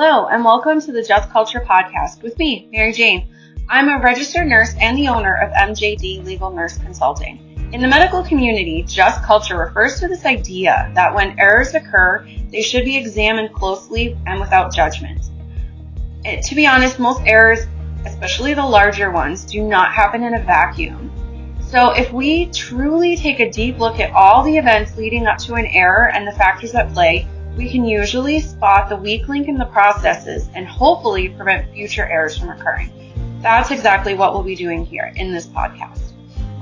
Hello, and welcome to the Just Culture podcast with me, Mary Jane. I'm a registered nurse and the owner of MJD Legal Nurse Consulting. In the medical community, just culture refers to this idea that when errors occur, they should be examined closely and without judgment. It, to be honest, most errors, especially the larger ones, do not happen in a vacuum. So if we truly take a deep look at all the events leading up to an error and the factors at play, we can usually spot the weak link in the processes and hopefully prevent future errors from occurring. That's exactly what we'll be doing here in this podcast.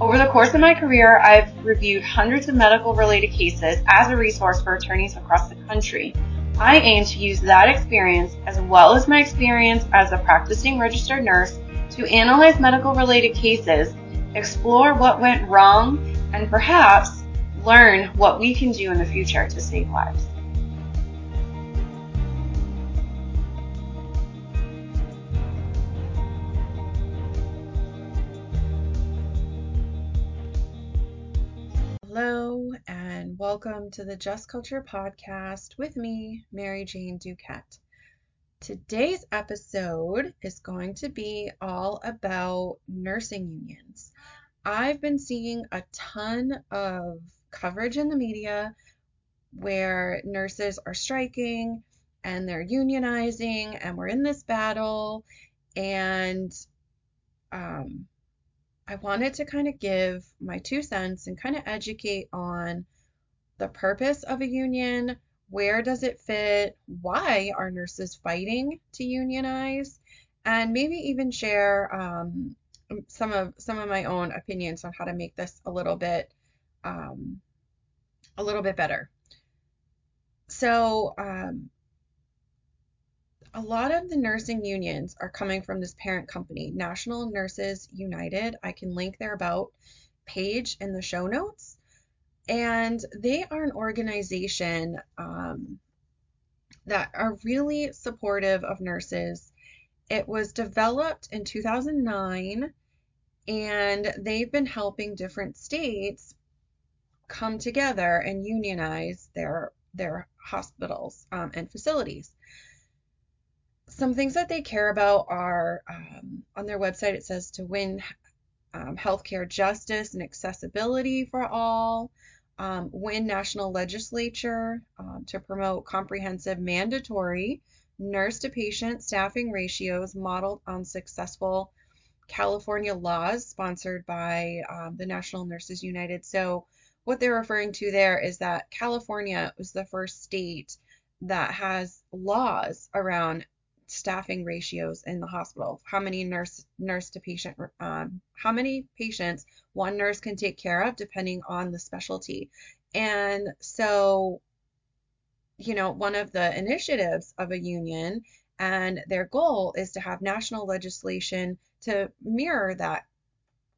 Over the course of my career, I've reviewed hundreds of medical related cases as a resource for attorneys across the country. I aim to use that experience as well as my experience as a practicing registered nurse to analyze medical related cases, explore what went wrong, and perhaps learn what we can do in the future to save lives. Hello, and welcome to the Just Culture podcast with me, Mary Jane Duquette. Today's episode is going to be all about nursing unions. I've been seeing a ton of coverage in the media where nurses are striking and they're unionizing, and we're in this battle, and um, I wanted to kind of give my two cents and kind of educate on the purpose of a union, where does it fit, why are nurses fighting to unionize, and maybe even share um, some of some of my own opinions on how to make this a little bit um, a little bit better. So um, a lot of the nursing unions are coming from this parent company, National Nurses United. I can link their about page in the show notes. And they are an organization um, that are really supportive of nurses. It was developed in 2009 and they've been helping different states come together and unionize their their hospitals um, and facilities some things that they care about are um, on their website, it says to win um, healthcare justice and accessibility for all, um, win national legislature um, to promote comprehensive mandatory nurse to patient staffing ratios modeled on successful California laws sponsored by um, the National Nurses United. So, what they're referring to there is that California was the first state that has laws around staffing ratios in the hospital. How many nurse nurse to patient um, how many patients one nurse can take care of depending on the specialty. And so you know, one of the initiatives of a union and their goal is to have national legislation to mirror that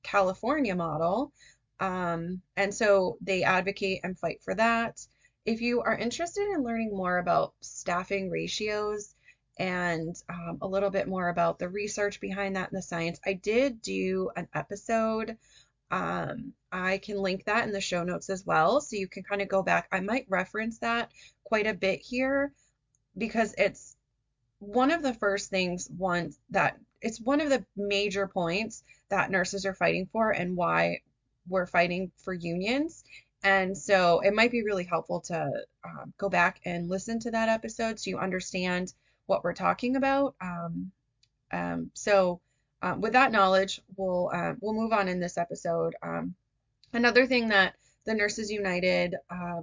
California model. Um, and so they advocate and fight for that. If you are interested in learning more about staffing ratios, and um, a little bit more about the research behind that and the science. I did do an episode. Um, I can link that in the show notes as well, so you can kind of go back. I might reference that quite a bit here because it's one of the first things one that it's one of the major points that nurses are fighting for and why we're fighting for unions. And so it might be really helpful to um, go back and listen to that episode so you understand what we're talking about. Um, um, so um, with that knowledge, we'll uh, we'll move on in this episode. Um, another thing that the Nurses United uh,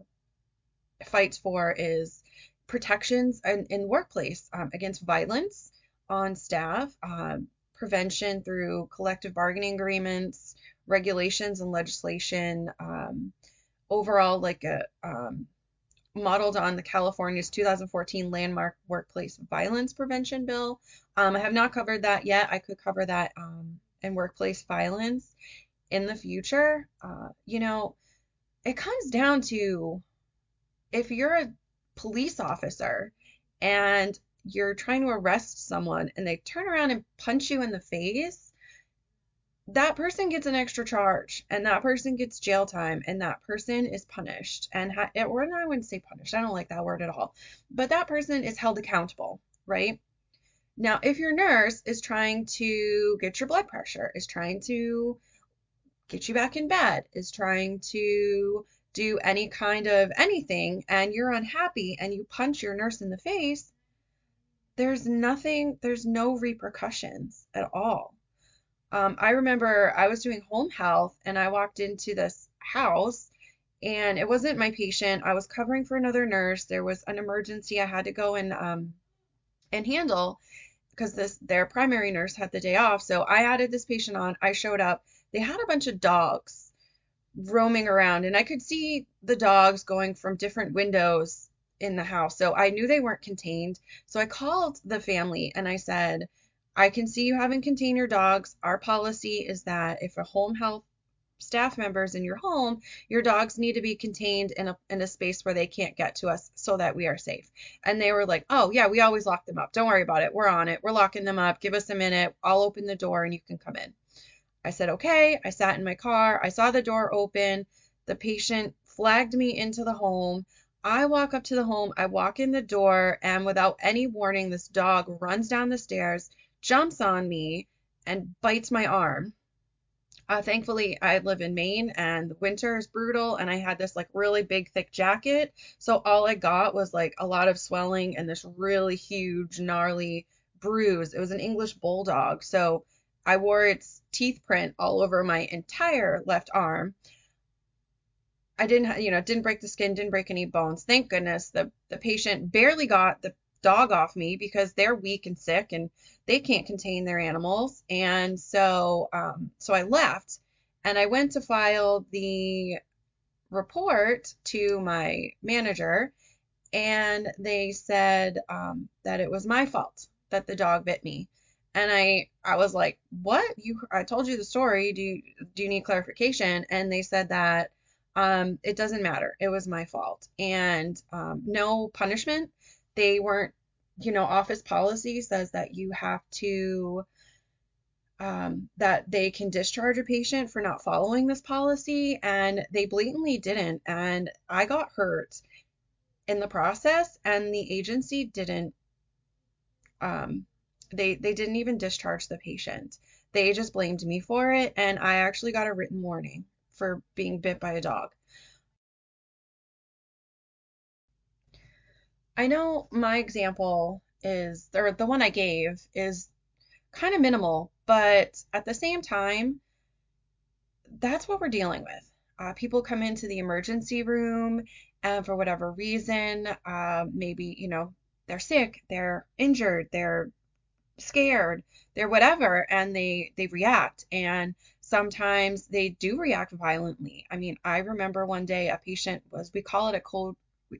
fights for is protections in, in workplace um, against violence on staff, um, prevention through collective bargaining agreements, regulations and legislation. overall, like a modeled on the California's 2014 landmark workplace violence prevention bill. Um, I have not covered that yet. I could cover that um, in workplace violence in the future. Uh, you know, it comes down to if you're a police officer and you're trying to arrest someone and they turn around and punch you in the face, that person gets an extra charge and that person gets jail time and that person is punished and ha- or I wouldn't say punished I don't like that word at all but that person is held accountable right? Now, if your nurse is trying to get your blood pressure, is trying to get you back in bed, is trying to do any kind of anything, and you're unhappy and you punch your nurse in the face, there's nothing, there's no repercussions at all. Um, I remember I was doing home health and I walked into this house and it wasn't my patient. I was covering for another nurse. There was an emergency I had to go and um, and handle because this their primary nurse had the day off. So I added this patient on. I showed up. They had a bunch of dogs roaming around and I could see the dogs going from different windows in the house. So I knew they weren't contained. So I called the family and I said, I can see you haven't contained your dogs. Our policy is that if a home health staff members in your home, your dogs need to be contained in a in a space where they can't get to us so that we are safe. And they were like, "Oh, yeah, we always lock them up. Don't worry about it. We're on it. We're locking them up. Give us a minute. I'll open the door and you can come in." I said, "Okay." I sat in my car. I saw the door open. The patient flagged me into the home. I walk up to the home. I walk in the door and without any warning, this dog runs down the stairs, jumps on me and bites my arm. Uh, thankfully, I live in Maine and the winter is brutal, and I had this like really big, thick jacket. So all I got was like a lot of swelling and this really huge, gnarly bruise. It was an English bulldog. So I wore its teeth print all over my entire left arm. I didn't, you know, didn't break the skin, didn't break any bones. Thank goodness. The the patient barely got the dog off me because they're weak and sick and they can't contain their animals. And so, um, so I left and I went to file the report to my manager, and they said um, that it was my fault that the dog bit me. And I, I was like, what? You, I told you the story. Do you, do you need clarification? And they said that um, it doesn't matter. It was my fault. And um, no punishment. They weren't, you know, office policy says that you have to, um, that they can discharge a patient for not following this policy, and they blatantly didn't. And I got hurt in the process, and the agency didn't, um, they they didn't even discharge the patient. They just blamed me for it, and I actually got a written warning for being bit by a dog. I know my example is, or the one I gave is kind of minimal, but at the same time, that's what we're dealing with. Uh, people come into the emergency room and for whatever reason, uh, maybe, you know, they're sick, they're injured, they're scared, they're whatever, and they they react. And sometimes they do react violently. I mean, I remember one day a patient was, we call it a code,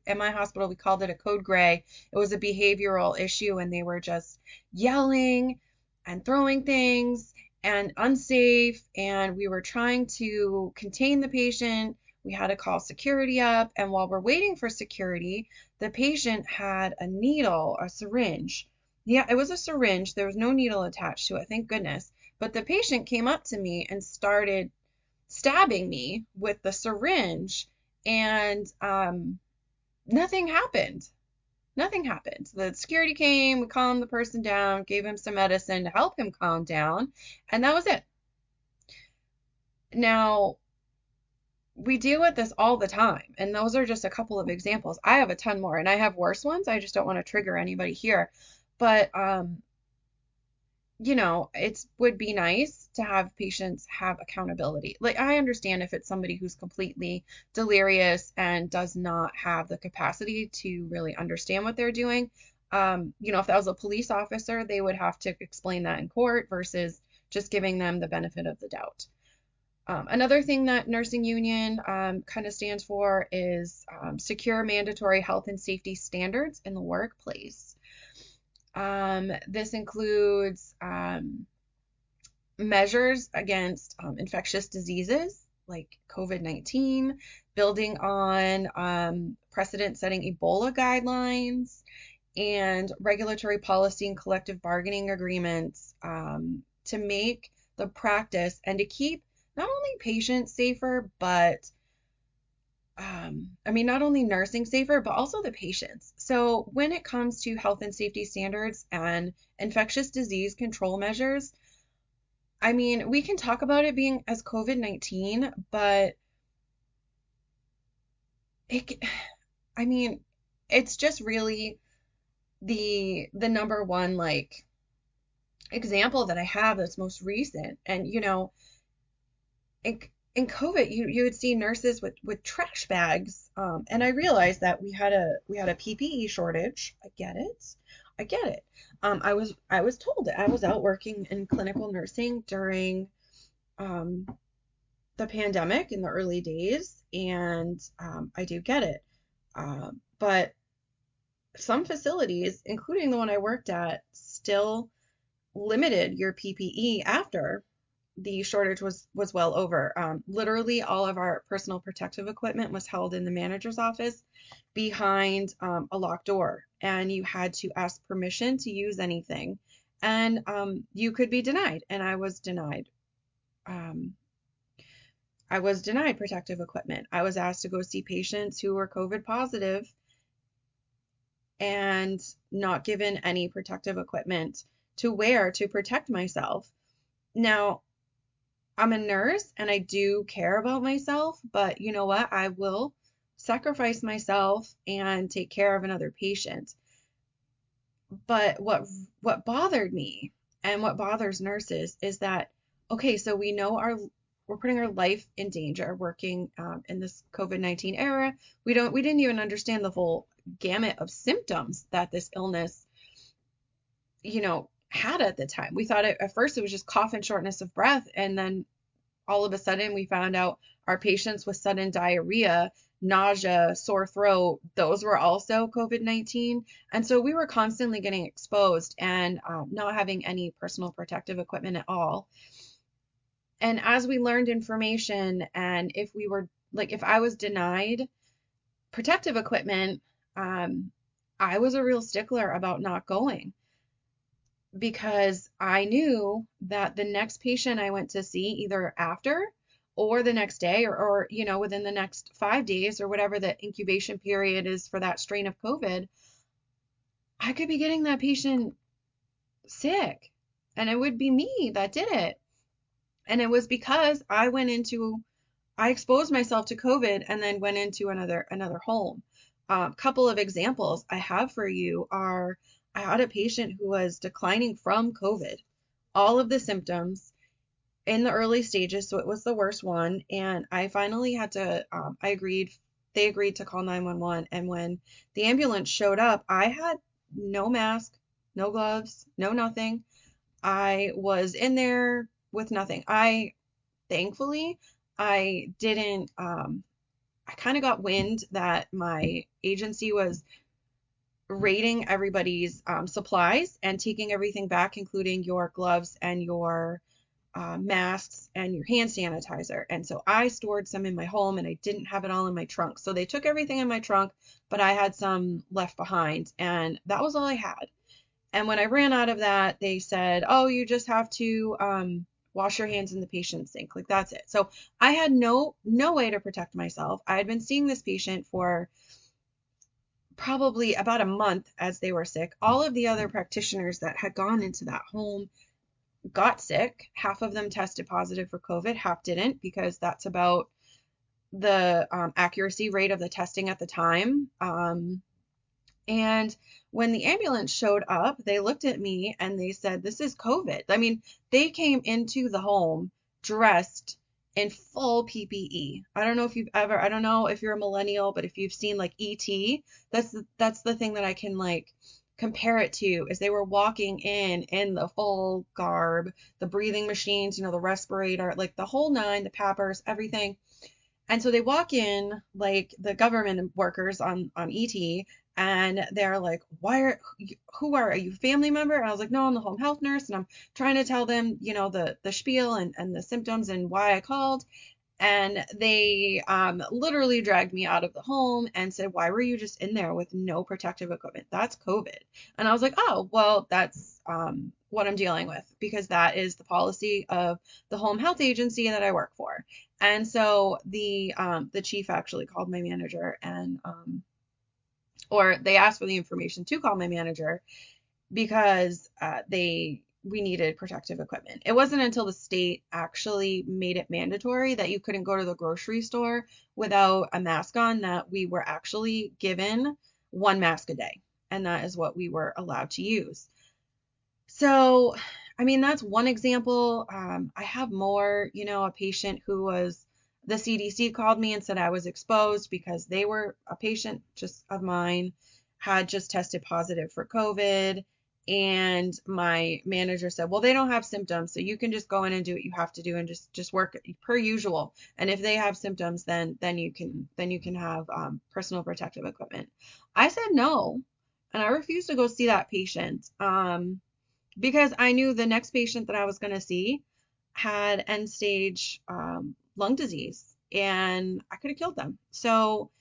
in my hospital, we called it a code gray. It was a behavioral issue, and they were just yelling and throwing things and unsafe. And we were trying to contain the patient. We had to call security up. And while we're waiting for security, the patient had a needle, a syringe. Yeah, it was a syringe. There was no needle attached to it, thank goodness. But the patient came up to me and started stabbing me with the syringe, and um, nothing happened. Nothing happened. The security came, we calmed the person down, gave him some medicine to help him calm down, and that was it. Now, we deal with this all the time, and those are just a couple of examples. I have a ton more, and I have worse ones. I just don't want to trigger anybody here. But um, you know, it would be nice to have patients have accountability. Like, I understand if it's somebody who's completely delirious and does not have the capacity to really understand what they're doing. Um, you know, if that was a police officer, they would have to explain that in court versus just giving them the benefit of the doubt. Um, another thing that nursing union um, kind of stands for is um, secure mandatory health and safety standards in the workplace. Um, this includes um, measures against um, infectious diseases like COVID 19, building on um, precedent setting Ebola guidelines, and regulatory policy and collective bargaining agreements um, to make the practice and to keep not only patients safer, but um, I mean, not only nursing safer, but also the patients. So, when it comes to health and safety standards and infectious disease control measures, I mean, we can talk about it being as COVID 19, but it, I mean, it's just really the the number one like example that I have that's most recent. And you know, in, in COVID, you you would see nurses with with trash bags, um, and I realized that we had a we had a PPE shortage. I get it, I get it. Um, I was I was told I was out working in clinical nursing during um, the pandemic in the early days, and um, I do get it. Uh, but some facilities, including the one I worked at, still limited your PPE after the shortage was was well over. Um, literally, all of our personal protective equipment was held in the manager's office behind um, a locked door, and you had to ask permission to use anything, and um, you could be denied. And I was denied. Um, I was denied protective equipment. I was asked to go see patients who were COVID positive and not given any protective equipment to wear to protect myself. Now, I'm a nurse and I do care about myself, but you know what? I will sacrifice myself and take care of another patient. But what what bothered me and what bothers nurses is that okay, so we know our we're putting our life in danger working um, in this COVID-19 era. We don't we didn't even understand the full gamut of symptoms that this illness, you know, had at the time. We thought it, at first it was just cough and shortness of breath, and then all of a sudden we found out our patients with sudden diarrhea, nausea, sore throat, those were also COVID 19. And so we were constantly getting exposed and um, not having any personal protective equipment at all. And as we learned information, and if we were like, if I was denied protective equipment, um, I was a real stickler about not going because I knew that the next patient I went to see either after or the next day or, or you know within the next five days or whatever the incubation period is for that strain of COVID, I could be getting that patient sick and it would be me that did it. And it was because I went into I exposed myself to COVID and then went into another another home. A um, couple of examples I have for you are I had a patient who was declining from COVID, all of the symptoms in the early stages, so it was the worst one. And I finally had to, um, I agreed, they agreed to call 911. And when the ambulance showed up, I had no mask, no gloves, no nothing. I was in there with nothing. I, thankfully, I didn't, um, I kind of got wind that my agency was rating everybody's um, supplies and taking everything back, including your gloves and your uh, masks and your hand sanitizer. And so I stored some in my home and I didn't have it all in my trunk. So they took everything in my trunk, but I had some left behind and that was all I had. And when I ran out of that, they said, oh, you just have to um, wash your hands in the patient's sink. Like that's it. So I had no no way to protect myself. I had been seeing this patient for probably about a month as they were sick. All of the other practitioners that had gone into that home got sick. Half of them tested positive for COVID, half didn't because that's about the um, accuracy rate of the testing at the time. Um, and when the ambulance showed up, they looked at me and they said, This is COVID. I mean, they came into the home dressed in full PPE. I don't know if you've ever, I don't know if you're a millennial, but if you've seen like ET, that's that's the thing that I can like compare it to is they were walking in in the full garb, the breathing machines, you know, the respirator, like the whole nine, the PAPRs, everything. And so they walk in like the government workers on on ET and they're like, "Why are who are, are you family member?" And I was like, "No, I'm the home health nurse." And I'm trying to tell them, you know, the the spiel and and the symptoms and why I called. And they um, literally dragged me out of the home and said, "Why were you just in there with no protective equipment? That's COVID." And I was like, "Oh, well, that's um, what I'm dealing with because that is the policy of the home health agency that I work for. And so the um, the chief actually called my manager and um, or they asked for the information to call my manager because uh, they we needed protective equipment. It wasn't until the state actually made it mandatory that you couldn't go to the grocery store without a mask on that we were actually given one mask a day. And that is what we were allowed to use. So, I mean, that's one example. Um, I have more, you know, a patient who was, the CDC called me and said I was exposed because they were a patient just of mine, had just tested positive for COVID. And my manager said well they don't have symptoms so you can just go in and do what you have to do and just just work per usual. And if they have symptoms then then you can then you can have um, personal protective equipment. I said no and i refused to go see that patient um, because i knew the next patient that i was going to see had end stage um, lung disease and i could have killed them. So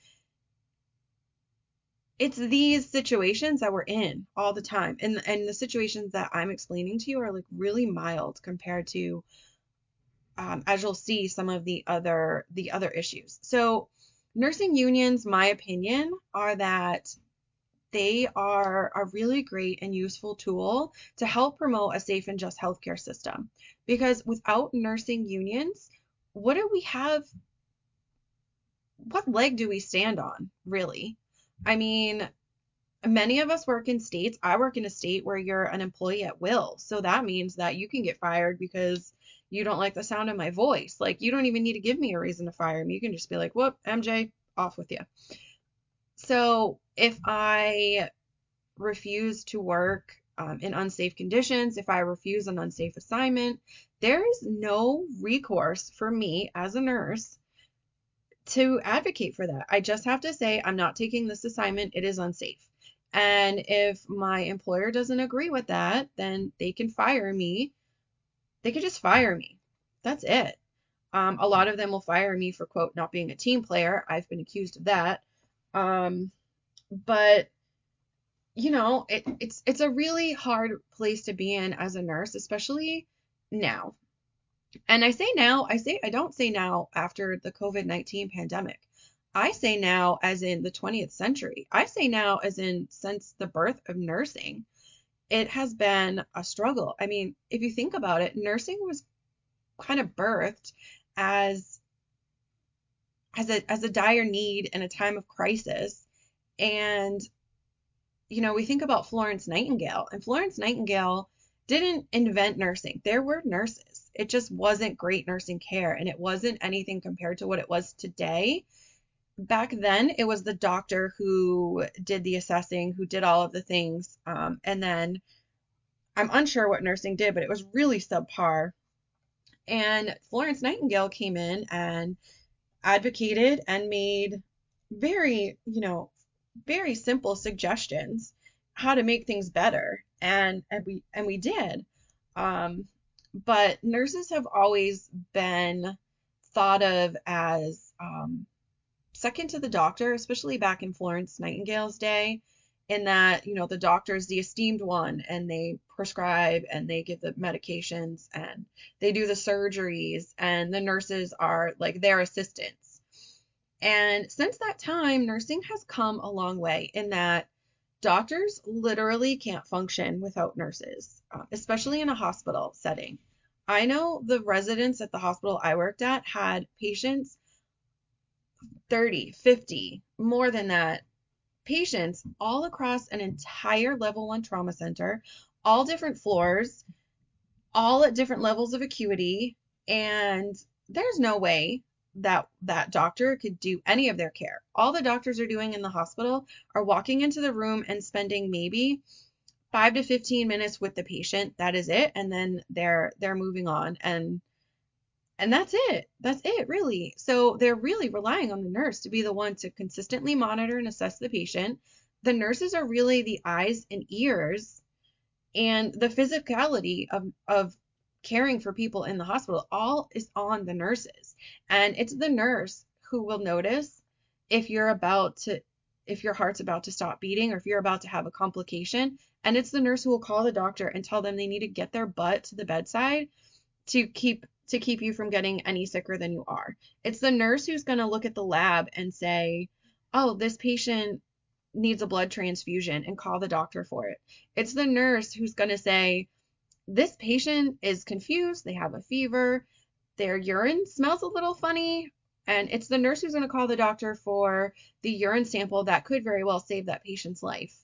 it's these situations that we're in all the time and and the situations that i'm explaining to you are like really mild compared to um, as you'll see some of the other the other issues. So nursing unions my opinion are that they are a really great and useful tool to help promote a safe and just healthcare system. Because without nursing unions what do we have what leg do we stand on really I mean, many of us work in states. I work in a state where you're an employee at will. So that means that you can get fired because you don't like the sound of my voice. Like, you don't even need to give me a reason to fire me. You can just be like, whoop, MJ, off with you. So if I refuse to work um, in unsafe conditions, if I refuse an unsafe assignment, there is no recourse for me as a nurse to advocate for that. I just have to say, I'm not taking this assignment, it is unsafe. And if my employer doesn't agree with that, then they can fire me. They could just fire me. That's it. Um, a lot of them will fire me for, quote, not being a team player. I've been accused of that. Um, but you know, it, it's it's a really hard place to be in as a nurse, especially now. And I say now, I say I don't say now after the COVID-19 pandemic. I say now as in the 20th century. I say now as in since the birth of nursing. It has been a struggle. I mean, if you think about it, nursing was kind of birthed as as a as a dire need in a time of crisis. And you know, we think about Florence Nightingale, and Florence Nightingale didn't invent nursing. There were nurses it just wasn't great nursing care and it wasn't anything compared to what it was today. Back then, it was the doctor who did the assessing, who did all of the things. Um, and then I'm unsure what nursing did, but it was really subpar. And Florence Nightingale came in and advocated and made very, you know, very simple suggestions how to make things better. And and we and we did. Um, but nurses have always been thought of as um, second to the doctor, especially back in Florence Nightingale's day, in that, you know, the doctor is the esteemed one and they prescribe and they give the medications and they do the surgeries and the nurses are like their assistants. And since that time, nursing has come a long way in that doctors literally can't function without nurses, uh, especially in a hospital setting. I know the residents at the hospital I worked at had patients 30, 50, more than that, patients all across an entire level one trauma center, all different floors, all at different levels of acuity, and there's no way that that doctor could do any of their care. All the doctors are doing in the hospital are walking into the room and spending maybe five to 15 minutes with the patient. That is it. And then they're they're moving on and and that's it. That's it, really. So they're really relying on the nurse to be the one to consistently monitor and assess the patient. The nurses are really the eyes and ears and the physicality of, of caring for people in the hospital. All is on the nurses. And it's the nurse who will notice if you're about to if your heart's about to stop beating or if you're about to have a complication. And it's the nurse who will call the doctor and tell them they need to get their butt to the bedside to keep to keep you from getting any sicker than you are. It's the nurse who's going to look at the lab and say, "Oh, this patient needs a blood transfusion and call the doctor for it." It's the nurse who's going to say, "This patient is confused, they have a fever, their urine smells a little funny." And it's the nurse who's going to call the doctor for the urine sample that could very well save that patient's life.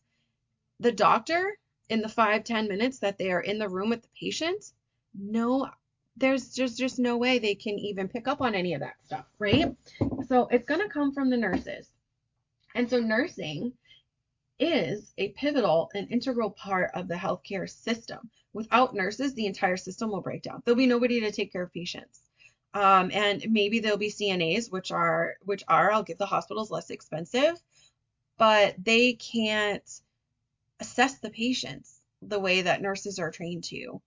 The doctor, in the five ten minutes that they are in the room with the patient, no there's just just no way they can even pick up on any of that stuff, right? So it's going to come from the nurses. And so nursing is a pivotal and integral part of the healthcare system. Without nurses, the entire system will break down. There'll be nobody to take care of patients. Um, and maybe there'll be CNAs, which are which are I'll give the hospitals less expensive, but they can't assess the patients the way that nurses are trained to.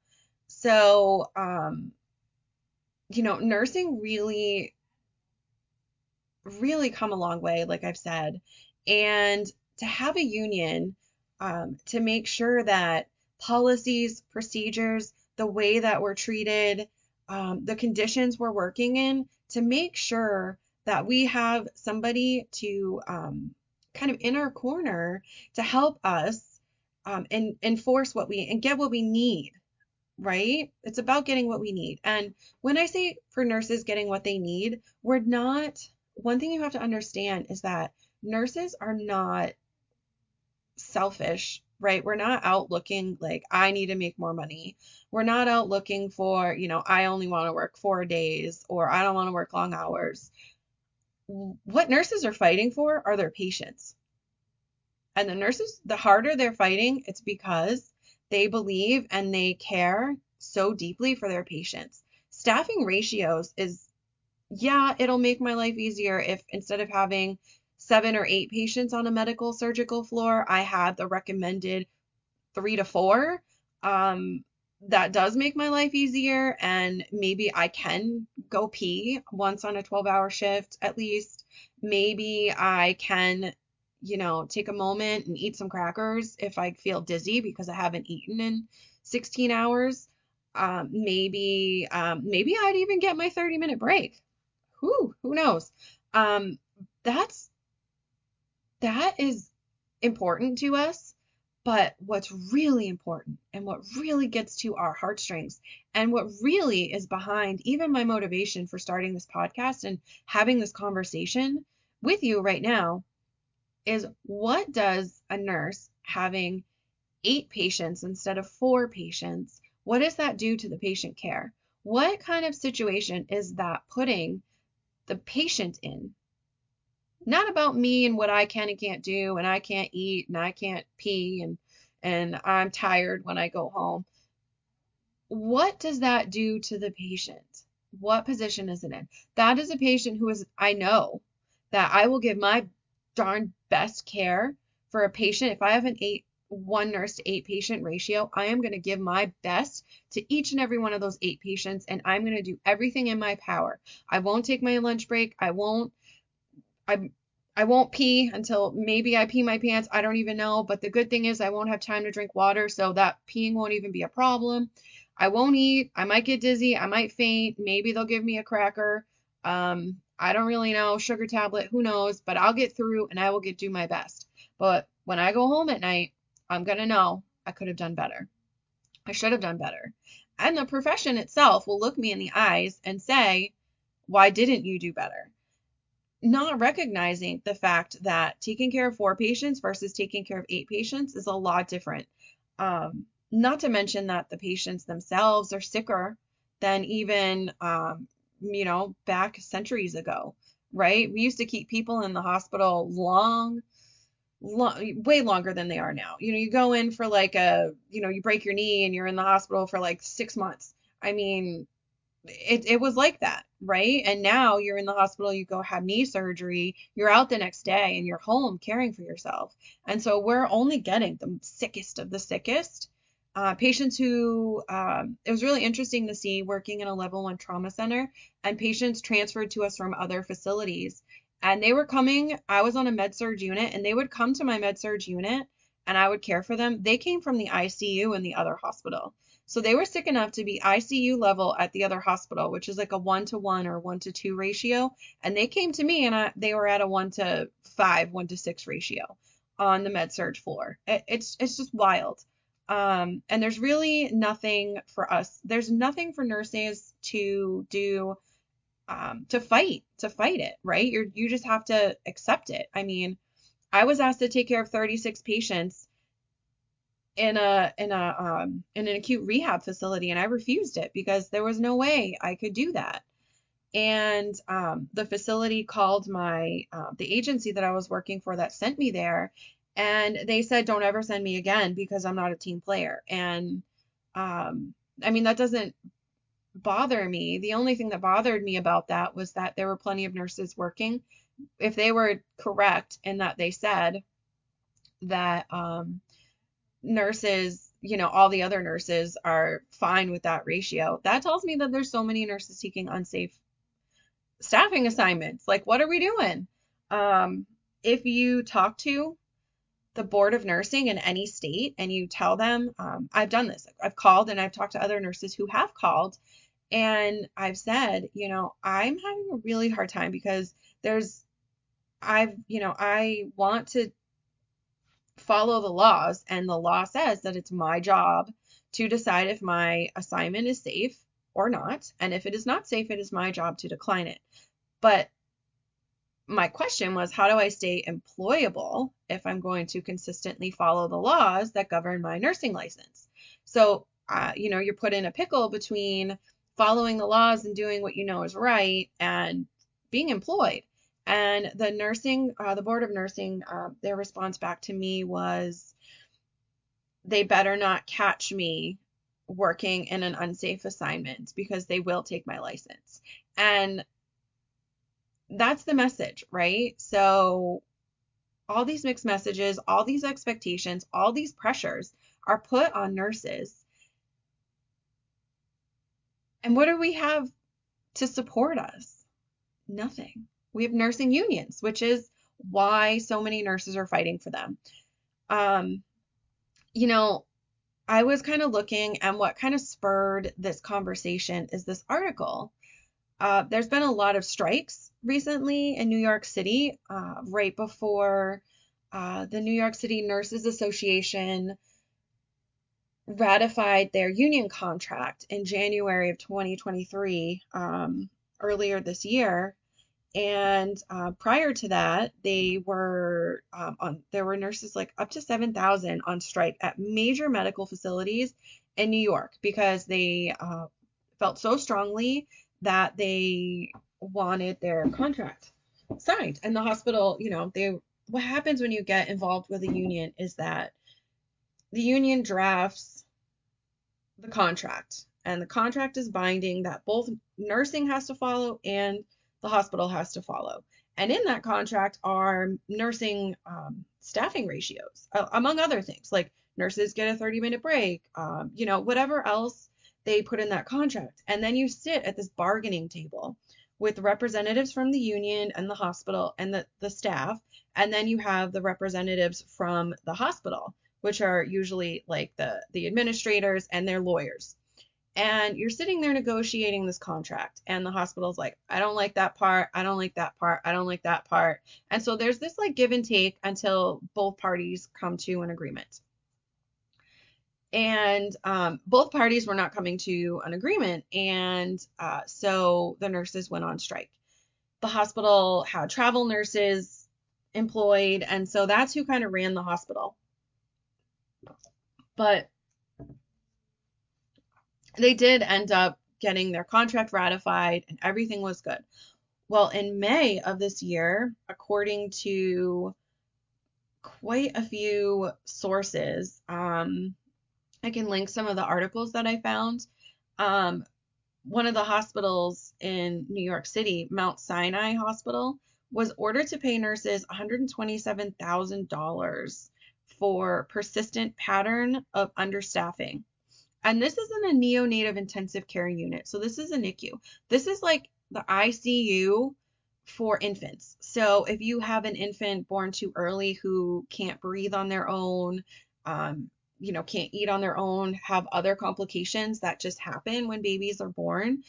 So, um, you know, nursing really, really come a long way, like I've said. And to have a union um, to make sure that policies, procedures, the way that we're treated, um, the conditions we're working in, to make sure that we have somebody to um, kind of in our corner to help us um, and enforce what we and get what we need right? It's about getting what we need. And when I say for nurses getting what they need, we're not, one thing you have to understand is that nurses are not selfish, right? We're not out looking like I need to make more money. We're not out looking for, you know, I only want to work four days or I don't want to work long hours. What nurses are fighting for are their patients. And the nurses, the harder they're fighting, it's because they believe and they care so deeply for their patients. Staffing ratios is, yeah, it'll make my life easier if instead of having seven or eight patients on a medical surgical floor, I have the recommended three to four. Um, that does make my life easier, and maybe I can go pee once on a 12 hour shift at least. Maybe I can you know, take a moment and eat some crackers if I feel dizzy because I haven't eaten in 16 hours. Um, maybe, um, maybe I'd even get my 30 minute break. Who, who knows? Um, that's, that is important to us. But what's really important and what really gets to our heartstrings and what really is behind even my motivation for starting this podcast and having this conversation with you right now is what does a nurse having eight patients instead of four patients, what does that do to the patient care? What kind of situation is that putting the patient in? Not about me and what I can and can't do, and I can't eat and I can't pee and and I'm tired when I go home. What does that do to the patient? What position is it in? That is a patient who is I know that I will give my darn best care for a patient, if I have an eight one nurse to eight patient ratio, I am going to give my best to each and every one of those eight patients and I'm going to do everything in my power. I won't take my lunch break. I won't I I won't pee until maybe I pee my pants. I don't even know, but the good thing is I won't have time to drink water, so that peeing won't even be a problem. I won't eat. I might get dizzy. I might faint. Maybe they'll give me a cracker. Um, I don't really know, sugar tablet, who knows, but I'll get through and I will get do my best. But when I go home at night, I'm to know I could have done better. I should have done better. And the profession itself will look me in the eyes and say, why didn't you do better? Not recognizing the fact that taking care of four patients versus taking care of eight patients is a lot different. Um, not to mention that the patients themselves are sicker than even um, you know, back centuries ago, right? We used to keep people in the hospital long, long, way longer than they are now. You know, you go in for like a, you know, you break your knee and you're in the hospital for like six months. I mean, it, it was like that, right? And now you're in the hospital, you go have knee surgery, you're out the next day and you're home caring for yourself. And so we're only getting the sickest of the sickest uh, patients who um, it was really interesting to see working in a level one trauma center and patients transferred to us from other facilities And they were coming, I was on a med surg unit, and they would come to my med surg unit and I would care for them. They came from the ICU in the other hospital. So they were sick enough to be ICU level at the other hospital, which is like a one to one or one to two ratio. And they came to me and I, they were at a one to five, one to six ratio on the med surg floor. It, it's it's just wild. Um, and there's really nothing for us. There's nothing for nurses to do um, to fight to fight it, right? You you just have to accept it. I mean, I was asked to take care of 36 patients in a in a um, in an acute rehab facility, and I refused it because there was no way I could do that. And um, the facility called my uh, the agency that I was working for that sent me there, and they said, "Don't ever send me again because I'm not a team player." And um, I mean that doesn't bother me. The only thing that bothered me about that was that there were plenty of nurses working. If they were correct in that they said that um, nurses, you know, all the other nurses are fine with that ratio, that tells me that there's so many nurses taking unsafe staffing assignments. Like, what are we doing? Um, if you talk to the board of nursing in any state and you tell them, um, I've done this, I've called and I've talked to other nurses who have called and I've said, you know, I'm having a really hard time because there's, I've, you know, I want to follow the laws, and the law says that it's my job to decide if my assignment is safe or not. And if it is not safe, it is my job to decline it. But my question was, how do I stay employable if I'm going to consistently follow the laws that govern my nursing license? So, uh, you know, you're put in a pickle between following the laws and doing what you know is right and being employed. And the nursing, uh, the board of nursing, uh, their response back to me was they better not catch me working in an unsafe assignment because they will take my license. And that's the message, right? So all these mixed messages, all these expectations, all these pressures are put on nurses. And what do we have to support us? Nothing. We have nursing unions, which is why so many nurses are fighting for them. Um, you know, I was kind of looking, and what kind of spurred this conversation is this article. Uh, there's been a lot of strikes recently in New York City, uh, right before uh, the New York City Nurses Association ratified their union contract in January of 2023, um, earlier this year. And uh, prior to that, they were um, on. There were nurses like up to 7,000 on strike at major medical facilities in New York because they uh, felt so strongly that they wanted their contract signed. And the hospital, you know, they what happens when you get involved with a union is that the union drafts the contract, and the contract is binding that both nursing has to follow and the hospital has to follow. And in that contract are nursing um, staffing ratios, uh, among other things, like nurses get a 30 minute break, um, you know, whatever else they put in that contract. And then you sit at this bargaining table with representatives from the union and the hospital and the, the staff. And then you have the representatives from the hospital, which are usually like the, the administrators and their lawyers. And you're sitting there negotiating this contract, and the hospital's like, I don't like that part. I don't like that part. I don't like that part. And so there's this like give and take until both parties come to an agreement and um, both parties were not coming to an agreement and uh, so the nurses went on strike the hospital had travel nurses employed and so that's who kind of ran the hospital but they did end up getting their contract ratified and everything was good well in may of this year according to quite a few sources um, I can link some of the articles that I found. Um, one of the hospitals in New York City, Mount Sinai Hospital, was ordered to pay nurses $127,000 for persistent pattern of understaffing. And this isn't a neonatal intensive care unit. So this is a NICU. This is like the ICU for infants. So if you have an infant born too early who can't breathe on their own, um, you know, can't eat on their own, have other complications that just happen when babies are born,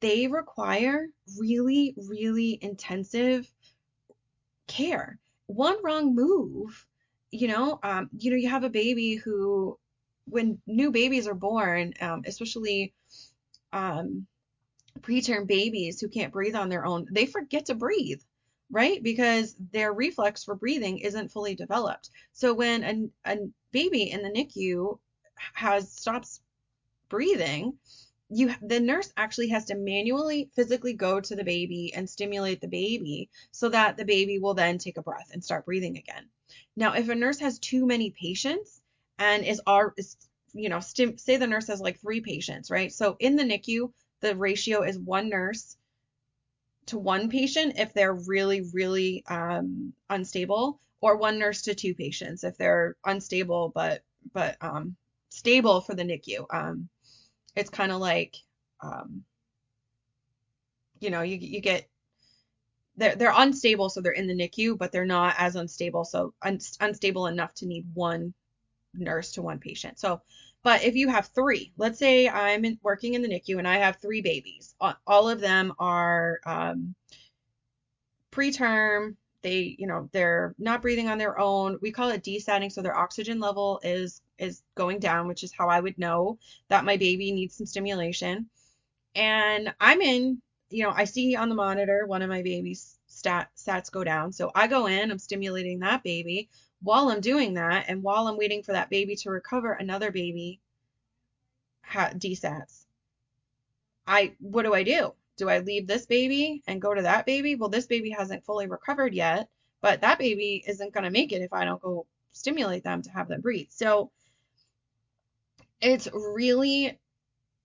they require really, really intensive care. One wrong move, you know, um, you know, you have a baby who, when new babies are born, um, especially um, preterm babies who can't breathe on their own, they forget to breathe, right? Because their reflex for breathing isn't fully developed. So when a, a baby in the NICU has stops breathing, you the nurse actually has to manually physically go to the baby and stimulate the baby so that the baby will then take a breath and start breathing again. Now, if a nurse has too many patients and is, is you know, stim, say the nurse has like three patients, right? So in the NICU, the ratio is one nurse to one patient if they're really, really um, unstable, or one nurse to two patients if they're unstable but but um, stable for the NICU. Um, it's kind of like, um, you know, you you get they're they're unstable, so they're in the NICU, but they're not as unstable, so un, unstable enough to need one nurse to one patient. So but if you have three, let's say I'm in, working in the NICU and I have three babies, all of them are um, preterm. They, you know, they're not breathing on their own. We call it desatting, so their oxygen level is is going down, which is how I would know that my baby needs some stimulation. And I'm in, you know, I see on the monitor one of my baby's stat stats go down. So I go in, I'm stimulating that baby while I'm doing that, and while I'm waiting for that baby to recover, another baby ha- desats. I what do I do? Do I leave this baby and go to that baby? Well, this baby hasn't fully recovered yet, but that baby isn't going to make it if I don't go stimulate them to have them breathe. So it's really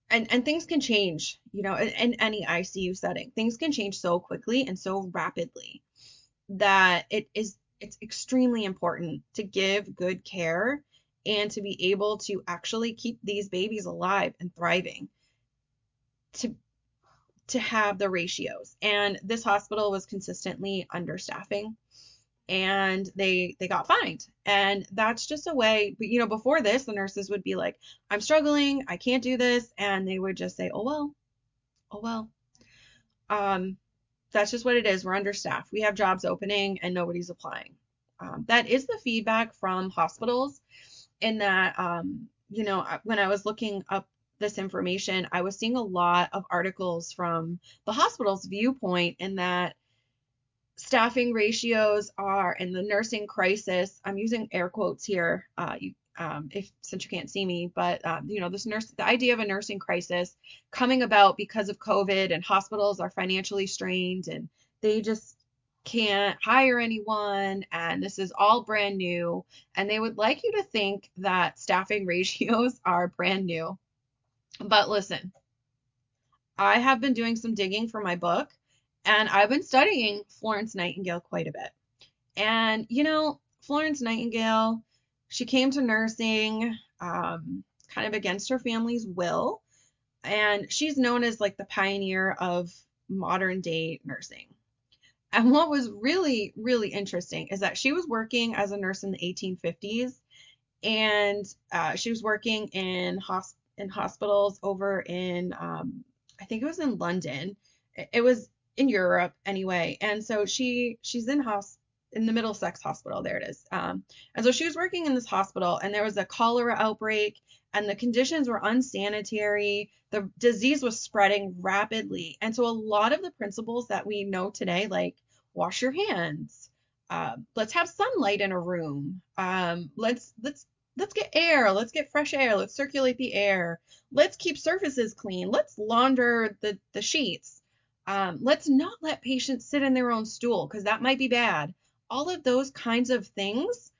and and things can change, you know, in, in any ICU setting. Things can change so quickly and so rapidly that it is it's extremely important to give good care and to be able to actually keep these babies alive and thriving to to have the ratios. And this hospital was consistently understaffing and they they got fined. And that's just a way but you know before this the nurses would be like i'm struggling i can't do this. And they would just say oh well oh well. Um that's just what it is. We're understaffed we have jobs opening and nobody's applying. Um, that is the feedback from hospitals in that, um, you know, when I was looking up this information, I was seeing a lot of articles from the hospital's viewpoint in that staffing ratios are in the nursing crisis. I'm using air quotes here, uh, you, um, if since you can't see me, but um, you know, this nurse, the idea of a nursing crisis coming about because of COVID and hospitals are financially strained and they just can't hire anyone and this is all brand new and they would like you to think that staffing ratios are brand new. But listen, I have been doing some digging for my book and I've been studying Florence Nightingale quite a bit. And you know, Florence Nightingale, she came to nursing um, kind of against her family's will and she's known as like the pioneer of modern day nursing. And what was really, really interesting is that she was working as a nurse in the 1850s, and uh, she was working in hosp- in hospitals over in, um, I think it was in London. It was in Europe anyway, and so she she's in hos in the Middlesex Hospital. There it is. Um, and so she was working in this hospital, and there was a cholera outbreak, and the conditions were unsanitary. The disease was spreading rapidly. And so a lot of the principles that we know today, like wash your hands, uh, let's have sunlight in a room, um, let's let's let's get air, let's get fresh air, let's circulate the air, let's keep surfaces clean, let's launder the the sheets. Um, let's not let patients sit in their own stool because that might be bad. All of those kinds of things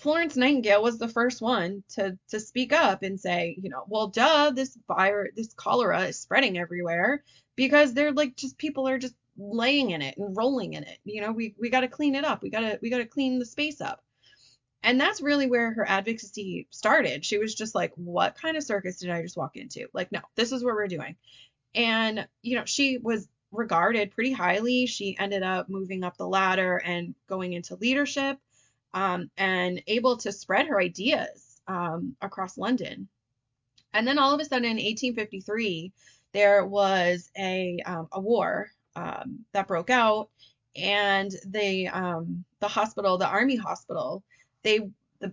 Florence Nightingale was the first one to to speak up and say, you know, well, duh, this virus, this cholera is spreading everywhere because they're like just people are just laying in it and rolling in it. You know, we we got to clean it up. We got to we got to clean the space up. And that's really where her advocacy started. She was just like, what kind of circus did I just walk into? Like, no, this is what we're doing. And you know, she was regarded pretty highly. She ended up moving up the ladder and going into leadership um, and able to spread her ideas um, across London. And then all of a sudden in 1853, there was a, um, a war um, that broke out, and the um, the hospital, the army hospital, they the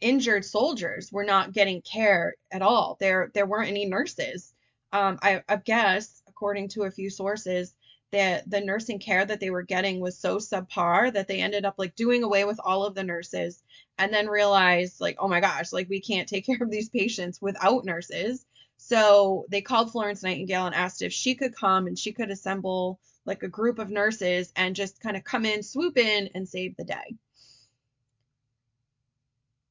injured soldiers were not getting care at all. There there weren't any nurses. Um, I, I guess according to a few sources, that the nursing care that they were getting was so subpar that they ended up like doing away with all of the nurses and then realized like oh my gosh like we can't take care of these patients without nurses. So they called Florence Nightingale and asked if she could come and she could assemble like a group of nurses and just kind of come in swoop in and save the day.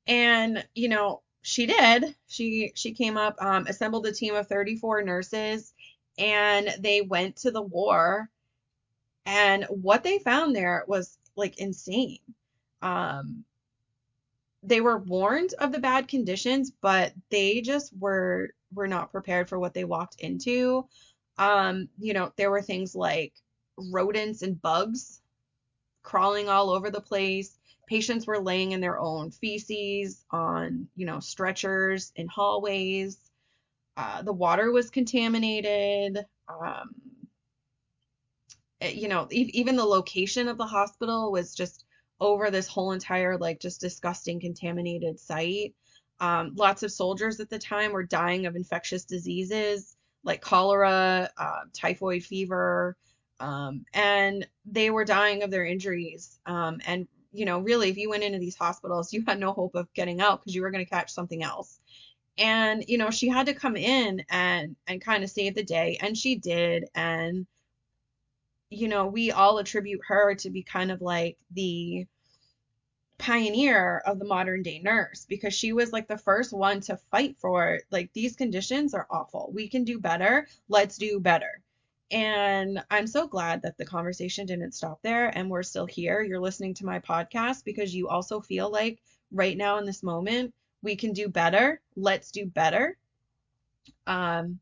And you know she did. She she came up um, assembled a team of 34 nurses and they went to the war and what they found there was like insane. Um they were warned of the bad conditions but they just were were not prepared for what they walked into. Um you know there were things like rodents and bugs crawling all over the place. Patients were laying in their own feces on you know stretchers in hallways uh, the water was contaminated. Um, you know, e- even the location of the hospital was just over this whole entire like just disgusting contaminated site. Um, lots of soldiers at the time were dying of infectious diseases like cholera, uh, typhoid fever, um, and they were dying of their injuries. Um, and you know, really, if you went into these hospitals, you had no hope of getting out because you were going to catch something else and you know she had to come in and and kind of save the day and she did. And you know we all attribute her to be kind of like the pioneer of the modern day nurse because she was like the first one to fight for like these conditions are awful. We can do better. Let's do better. And i'm so glad that the conversation didn't stop there and we're still here. You're listening to my podcast because you also feel like right now in this moment we can do better. Let's do better. Um,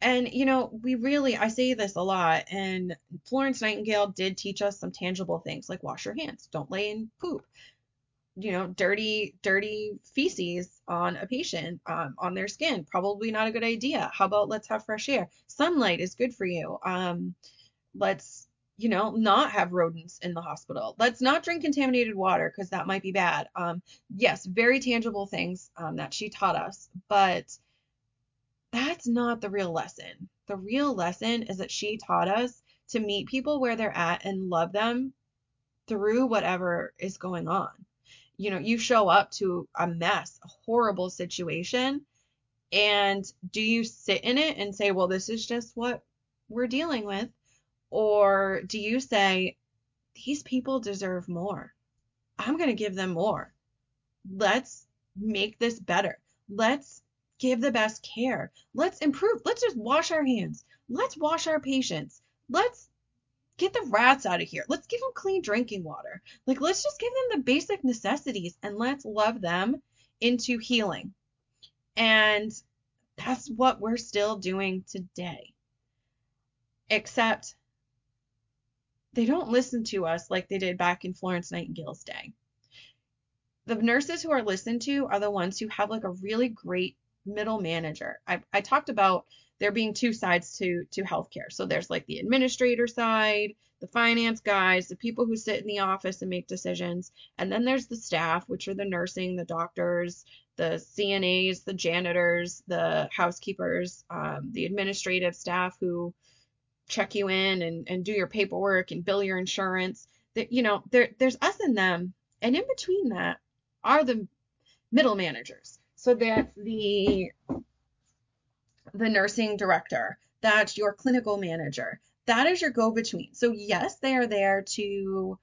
and you know, we really, I say this a lot, and Florence Nightingale did teach us some tangible things like wash your hands, don't lay in poop. You know, dirty, dirty feces on a patient, um, on their skin, probably not a good idea. How about let's have fresh air? Sunlight is good for you. Um, let's you know, not have rodents in the hospital. Let's not drink contaminated water because that might be bad. Um, yes, very tangible things um, that she taught us, but that's not the real lesson. The real lesson is that she taught us to meet people where they're at and love them through whatever is going on. You know, you show up to a mess, a horrible situation, and do you sit in it and say, well, this is just what we're dealing with? Or do you say, these people deserve more? I'm going to give them more. Let's make this better. Let's give the best care. Let's improve. Let's just wash our hands. Let's wash our patients. Let's get the rats out of here. Let's give them clean drinking water. Like, let's just give them the basic necessities and let's love them into healing. And that's what we're still doing today. Except they don't listen to us like they did back in Florence Nightingale's day. The nurses who are listened to are the ones who have like a really great middle manager. I, I talked about there being two sides to to healthcare. So there's like the administrator side, the finance guys, the people who sit in the office and make decisions, and then there's the staff, which are the nursing, the doctors, the CNAs, the janitors, the housekeepers, um, the administrative staff who check you in and, and do your paperwork and bill your insurance. That you know, there there's us and them, and in between that are the middle managers. So that's the the nursing director, that's your clinical manager, that is your go-between. So yes, they are there to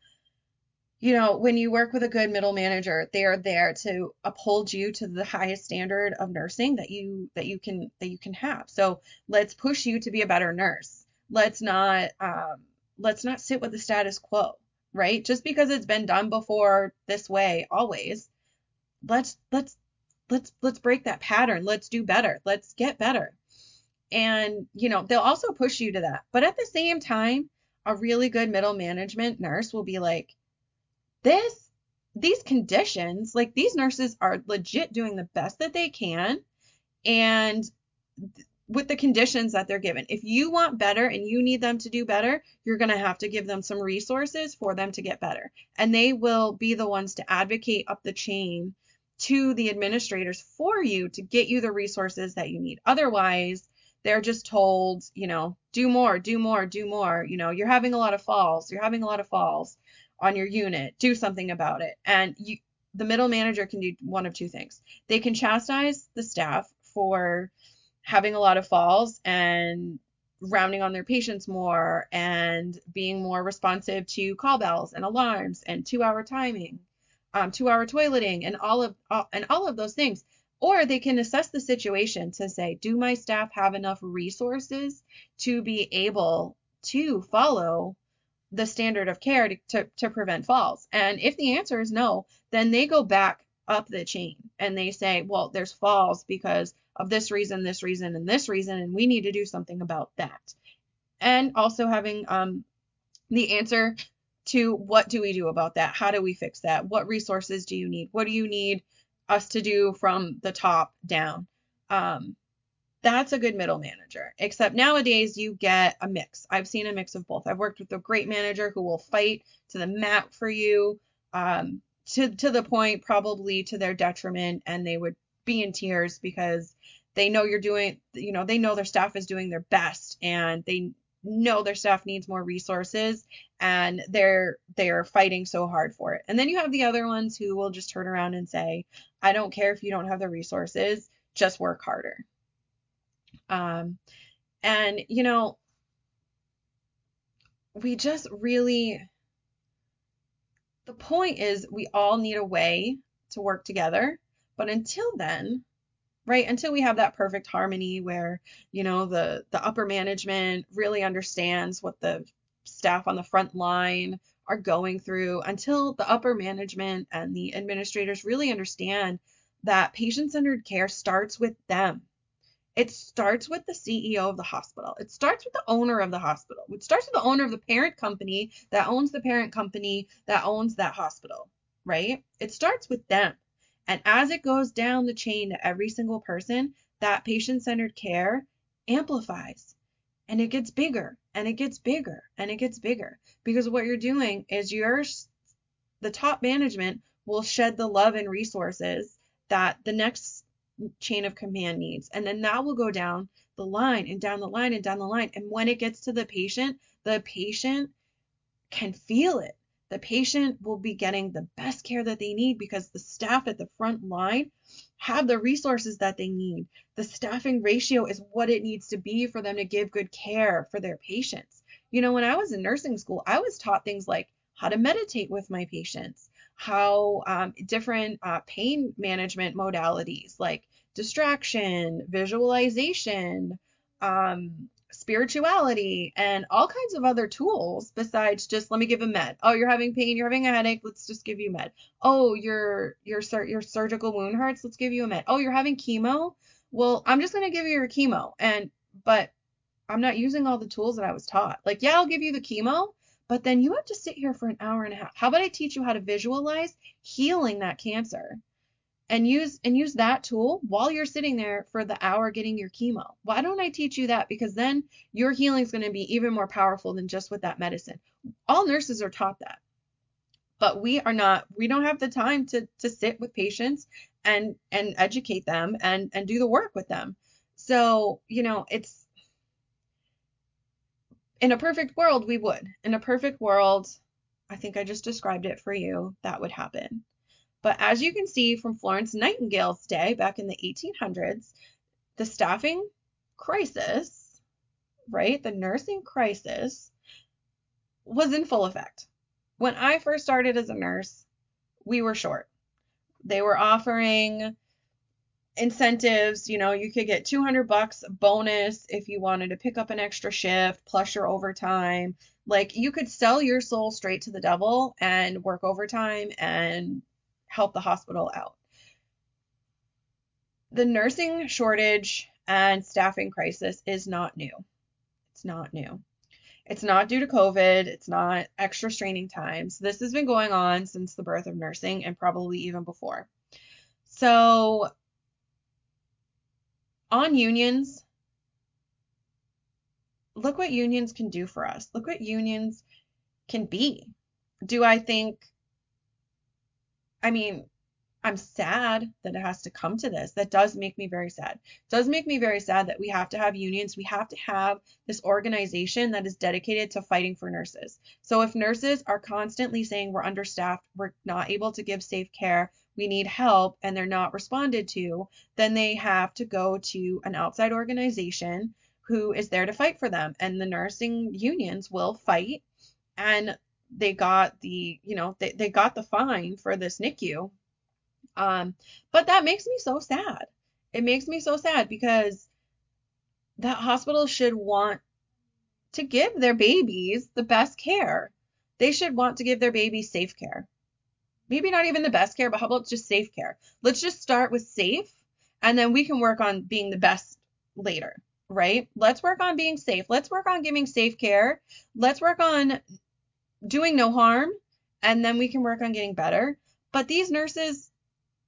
you know, when you work with a good middle manager, they are there to uphold you to the highest standard of nursing that you that you can that you can have. So let's push you to be a better nurse let's not um, let's not sit with the status quo, right? Just because it's been done before this way always, let's let's let's let's break that pattern. Let's do better. Let's get better. And, you know, they'll also push you to that. But at the same time, a really good middle management nurse will be like, this, these conditions, like these nurses are legit doing the best that they can. And with the conditions that they're given. If you want better and you need them to do better, you're going to have to give them some resources for them to get better. And they will be the ones to advocate up the chain to the administrators for you to get you the resources that you need. Otherwise, they're just told, you know, do more, do more, do more. You know, you're having a lot of falls, you're having a lot of falls on your unit, do something about it. And you, the middle manager can do one of two things. They can chastise the staff for having a lot of falls and rounding on their patients more and being more responsive to call bells and alarms and two hour timing, um, two hour toileting and all of all, and all of those things. Or they can assess the situation to say, do my staff have enough resources to be able to follow the standard of care to, to, to prevent falls? And if the answer is no, then they go back up the chain and they say, well, there's falls because of this reason, this reason, and this reason, and we need to do something about that. And also having um, the answer to what do we do about that? How do we fix that? What resources do you need? What do you need us to do from the top down? Um, that's a good middle manager. Except nowadays you get a mix. I've seen a mix of both. I've worked with a great manager who will fight to the mat for you, um, to to the point probably to their detriment, and they would be in tears because they know you're doing, you know, they know their staff is doing their best and they know their staff needs more resources and they're they're fighting so hard for it. And then you have the other ones who will just turn around and say, I don't care if you don't have the resources, just work harder. Um, and you know, we just really the point is we all need a way to work together, but until then, right until we have that perfect harmony where you know the the upper management really understands what the staff on the front line are going through until the upper management and the administrators really understand that patient-centered care starts with them it starts with the CEO of the hospital. It starts with the owner of the hospital. It starts with the owner of the parent company that owns the parent company that owns that hospital, right? It starts with them. And as it goes down the chain to every single person, that patient centered care amplifies. And it gets bigger and it gets bigger and it gets bigger. Because what you're doing is you're the top management will shed the love and resources that the next chain of command needs. And then that will go down the line and down the line and down the line. And when it gets to the patient the patient can feel it the patient will be getting the best care that they need because the staff at the front line have the resources that they need. The staffing ratio is what it needs to be for them to give good care for their patients. You know, when I was in nursing school, I was taught things like how to meditate with my patients, how um, different uh, pain management modalities like distraction, visualization, um, spirituality and all kinds of other tools besides just let me give a med. Oh, you're having pain, you're having a headache, let's just give you med. Oh, your your your surgical wound hurts, let's give you a med. Oh, you're having chemo? Well, I'm just going to give you your chemo. And but I'm not using all the tools that I was taught. Like, yeah, I'll give you the chemo, but then you have to sit here for an hour and a half. How about I teach you how to visualize healing that cancer? And use and use that tool while you're sitting there for the hour getting your chemo. Why don't I teach you that? Because then your healing is going to be even more powerful than just with that medicine. All nurses are taught that. But we are not we don't have the time to to sit with patients and and educate them and and do the work with them. So, you know, it's in a perfect world we would. In a perfect world, I think I just described it for you, that would happen. But as you can see from Florence Nightingale's day back in the 1800s, the staffing crisis, right, the nursing crisis was in full effect. When I first started as a nurse, we were short. They were offering incentives, you know, you could get 200 bucks bonus if you wanted to pick up an extra shift plus your overtime. Like you could sell your soul straight to the devil and work overtime and help the hospital out. The nursing shortage and staffing crisis is not new. It's not new. It's not due to COVID. It's not extra straining times. This has been going on since the birth of nursing and probably even before. So, on unions, look what unions can do for us. Look what unions can be. Do I think, I mean, I'm sad that it has to come to this. That does make me very sad. It does make me very sad that we have to have unions. We have to have this organization that is dedicated to fighting for nurses. So if nurses are constantly saying we're understaffed, we're not able to give safe care, we need help, and they're not responded to, then they have to go to an outside organization who is there to fight for them. And the nursing unions will fight. And they got the, you know, they, they got the fine for this NICU um, but that makes me so sad. It makes me so sad because that hospital should want to give their babies the best care. They should want to give their babies safe care. Maybe not even the best care, but how about just safe care? Let's just start with safe and then we can work on being the best later, right? Let's work on being safe. Let's work on giving safe care. Let's work on doing no harm and then we can work on getting better. But these nurses,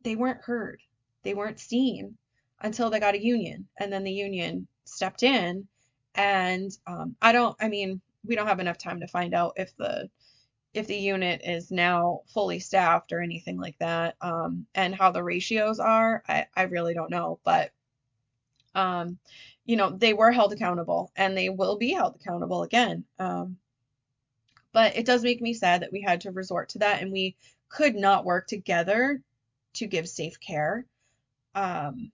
they weren't heard. They weren't seen until they got a union. And then the union stepped in. And um, I don't, I mean, we don't have enough time to find out if the if the unit is now fully staffed or anything like that um, and how the ratios are I, I really don't know but um, you know they were held accountable and they will be held accountable again um, but it does make me sad that we had to resort to that and we could not work together to give safe care. Um,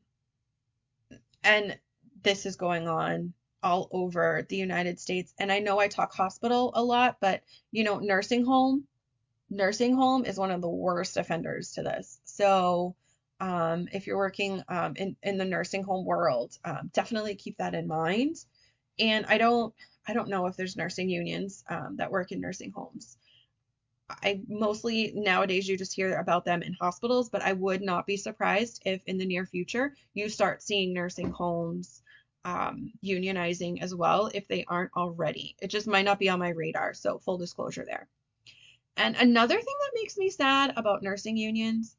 and this is going on all over the United States. And I know I talk hospital a lot, but you know, nursing home, nursing home is one of the worst offenders to this. So um, if you're working um, in, in the nursing home world, um, definitely keep that in mind. And I don't, I don't know if there's nursing unions um, that work in nursing homes. I mostly nowadays you just hear about them in hospitals, but I would not be surprised if in the near future you start seeing nursing homes um, unionizing as well if they aren't already. It just might not be on my radar. So full disclosure there. And another thing that makes me sad about nursing unions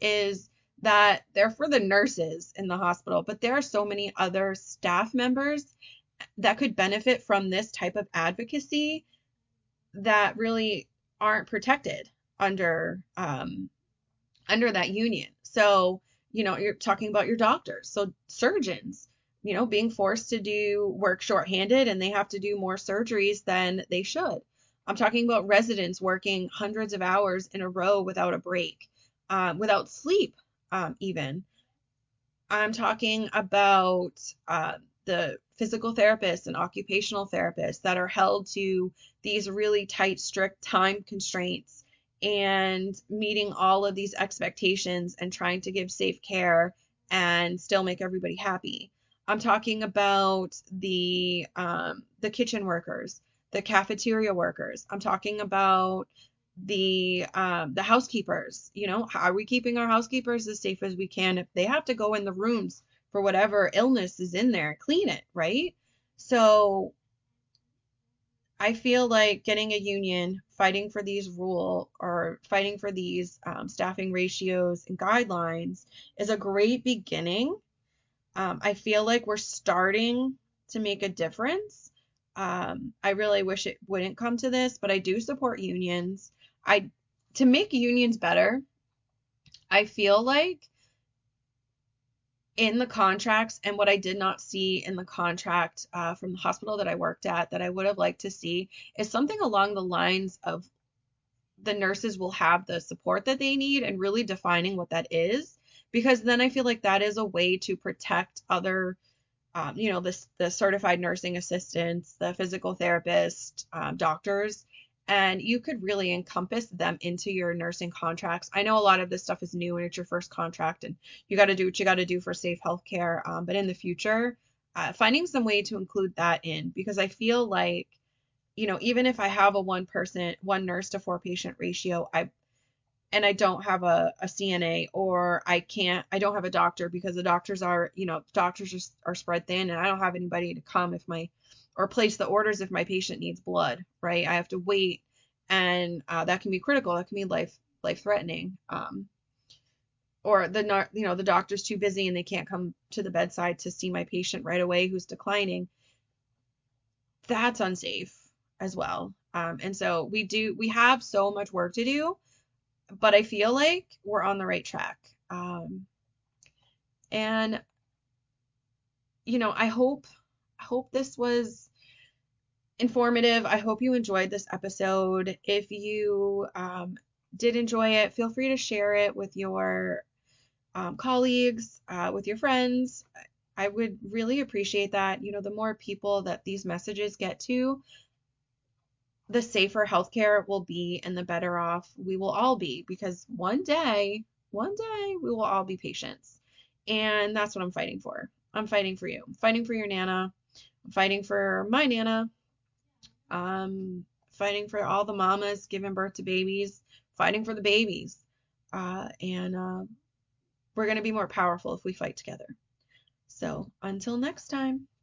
is that they're for the nurses in the hospital, but there are so many other staff members that could benefit from this type of advocacy that really aren't protected under um, under that union. So, you know, you're talking about your doctors. So surgeons, you know, being forced to do work shorthanded and they have to do more surgeries than they should. I'm talking about residents working hundreds of hours in a row without a break, um, without sleep, um, even. I'm talking about uh, the physical therapists and occupational therapists that are held to these really tight, strict time constraints and meeting all of these expectations and trying to give safe care and still make everybody happy. I'm talking about the um, the kitchen workers, the cafeteria workers. I'm talking about the um, the housekeepers. You know, are we keeping our housekeepers as safe as we can if they have to go in the rooms for whatever illness is in there, clean it, right? So I feel like getting a union, fighting for these rule or fighting for these um, staffing ratios and guidelines is a great beginning. Um, I feel like we're starting to make a difference. Um, I really wish it wouldn't come to this, but I do support unions. I to make unions better. I feel like in the contracts and what I did not see in the contract uh, from the hospital that I worked at that I would have liked to see is something along the lines of the nurses will have the support that they need and really defining what that is because then I feel like that is a way to protect other um, you know the, the certified nursing assistants the physical therapist um, doctors and you could really encompass them into your nursing contracts. I know a lot of this stuff is new and it's your first contract, and you got to do what you got to do for safe healthcare. Um, but in the future, uh, finding some way to include that in because I feel like, you know, even if I have a one person, one nurse to four patient ratio, I and I don't have a, a CNA or I can't I don't have a doctor because the doctors are you know doctors are, are spread thin and I don't have anybody to come if my or place the orders if my patient needs blood right? I have to wait. And uh, that can be critical. That can be life life threatening um, or the you know the doctor's too busy and they can't come to the bedside to see my patient right away who's declining. That's unsafe as well. Um, and so we do we have so much work to do but I feel like we're on the right track. Um, and you know, I hope I hope this was informative. I hope you enjoyed this episode. If you um, did enjoy it, feel free to share it with your um, colleagues, uh, with your friends. I would really appreciate that. You know, the more people that these messages get to, the safer healthcare will be and the better off we will all be because one day, one day we will all be patients. And that's what I'm fighting for. I'm fighting for you. I'm fighting for your Nana. Fighting for my Nana. Um, fighting for all the mamas giving birth to babies, fighting for the babies. Uh, and uh, we're going to be more powerful if we fight together. So until next time.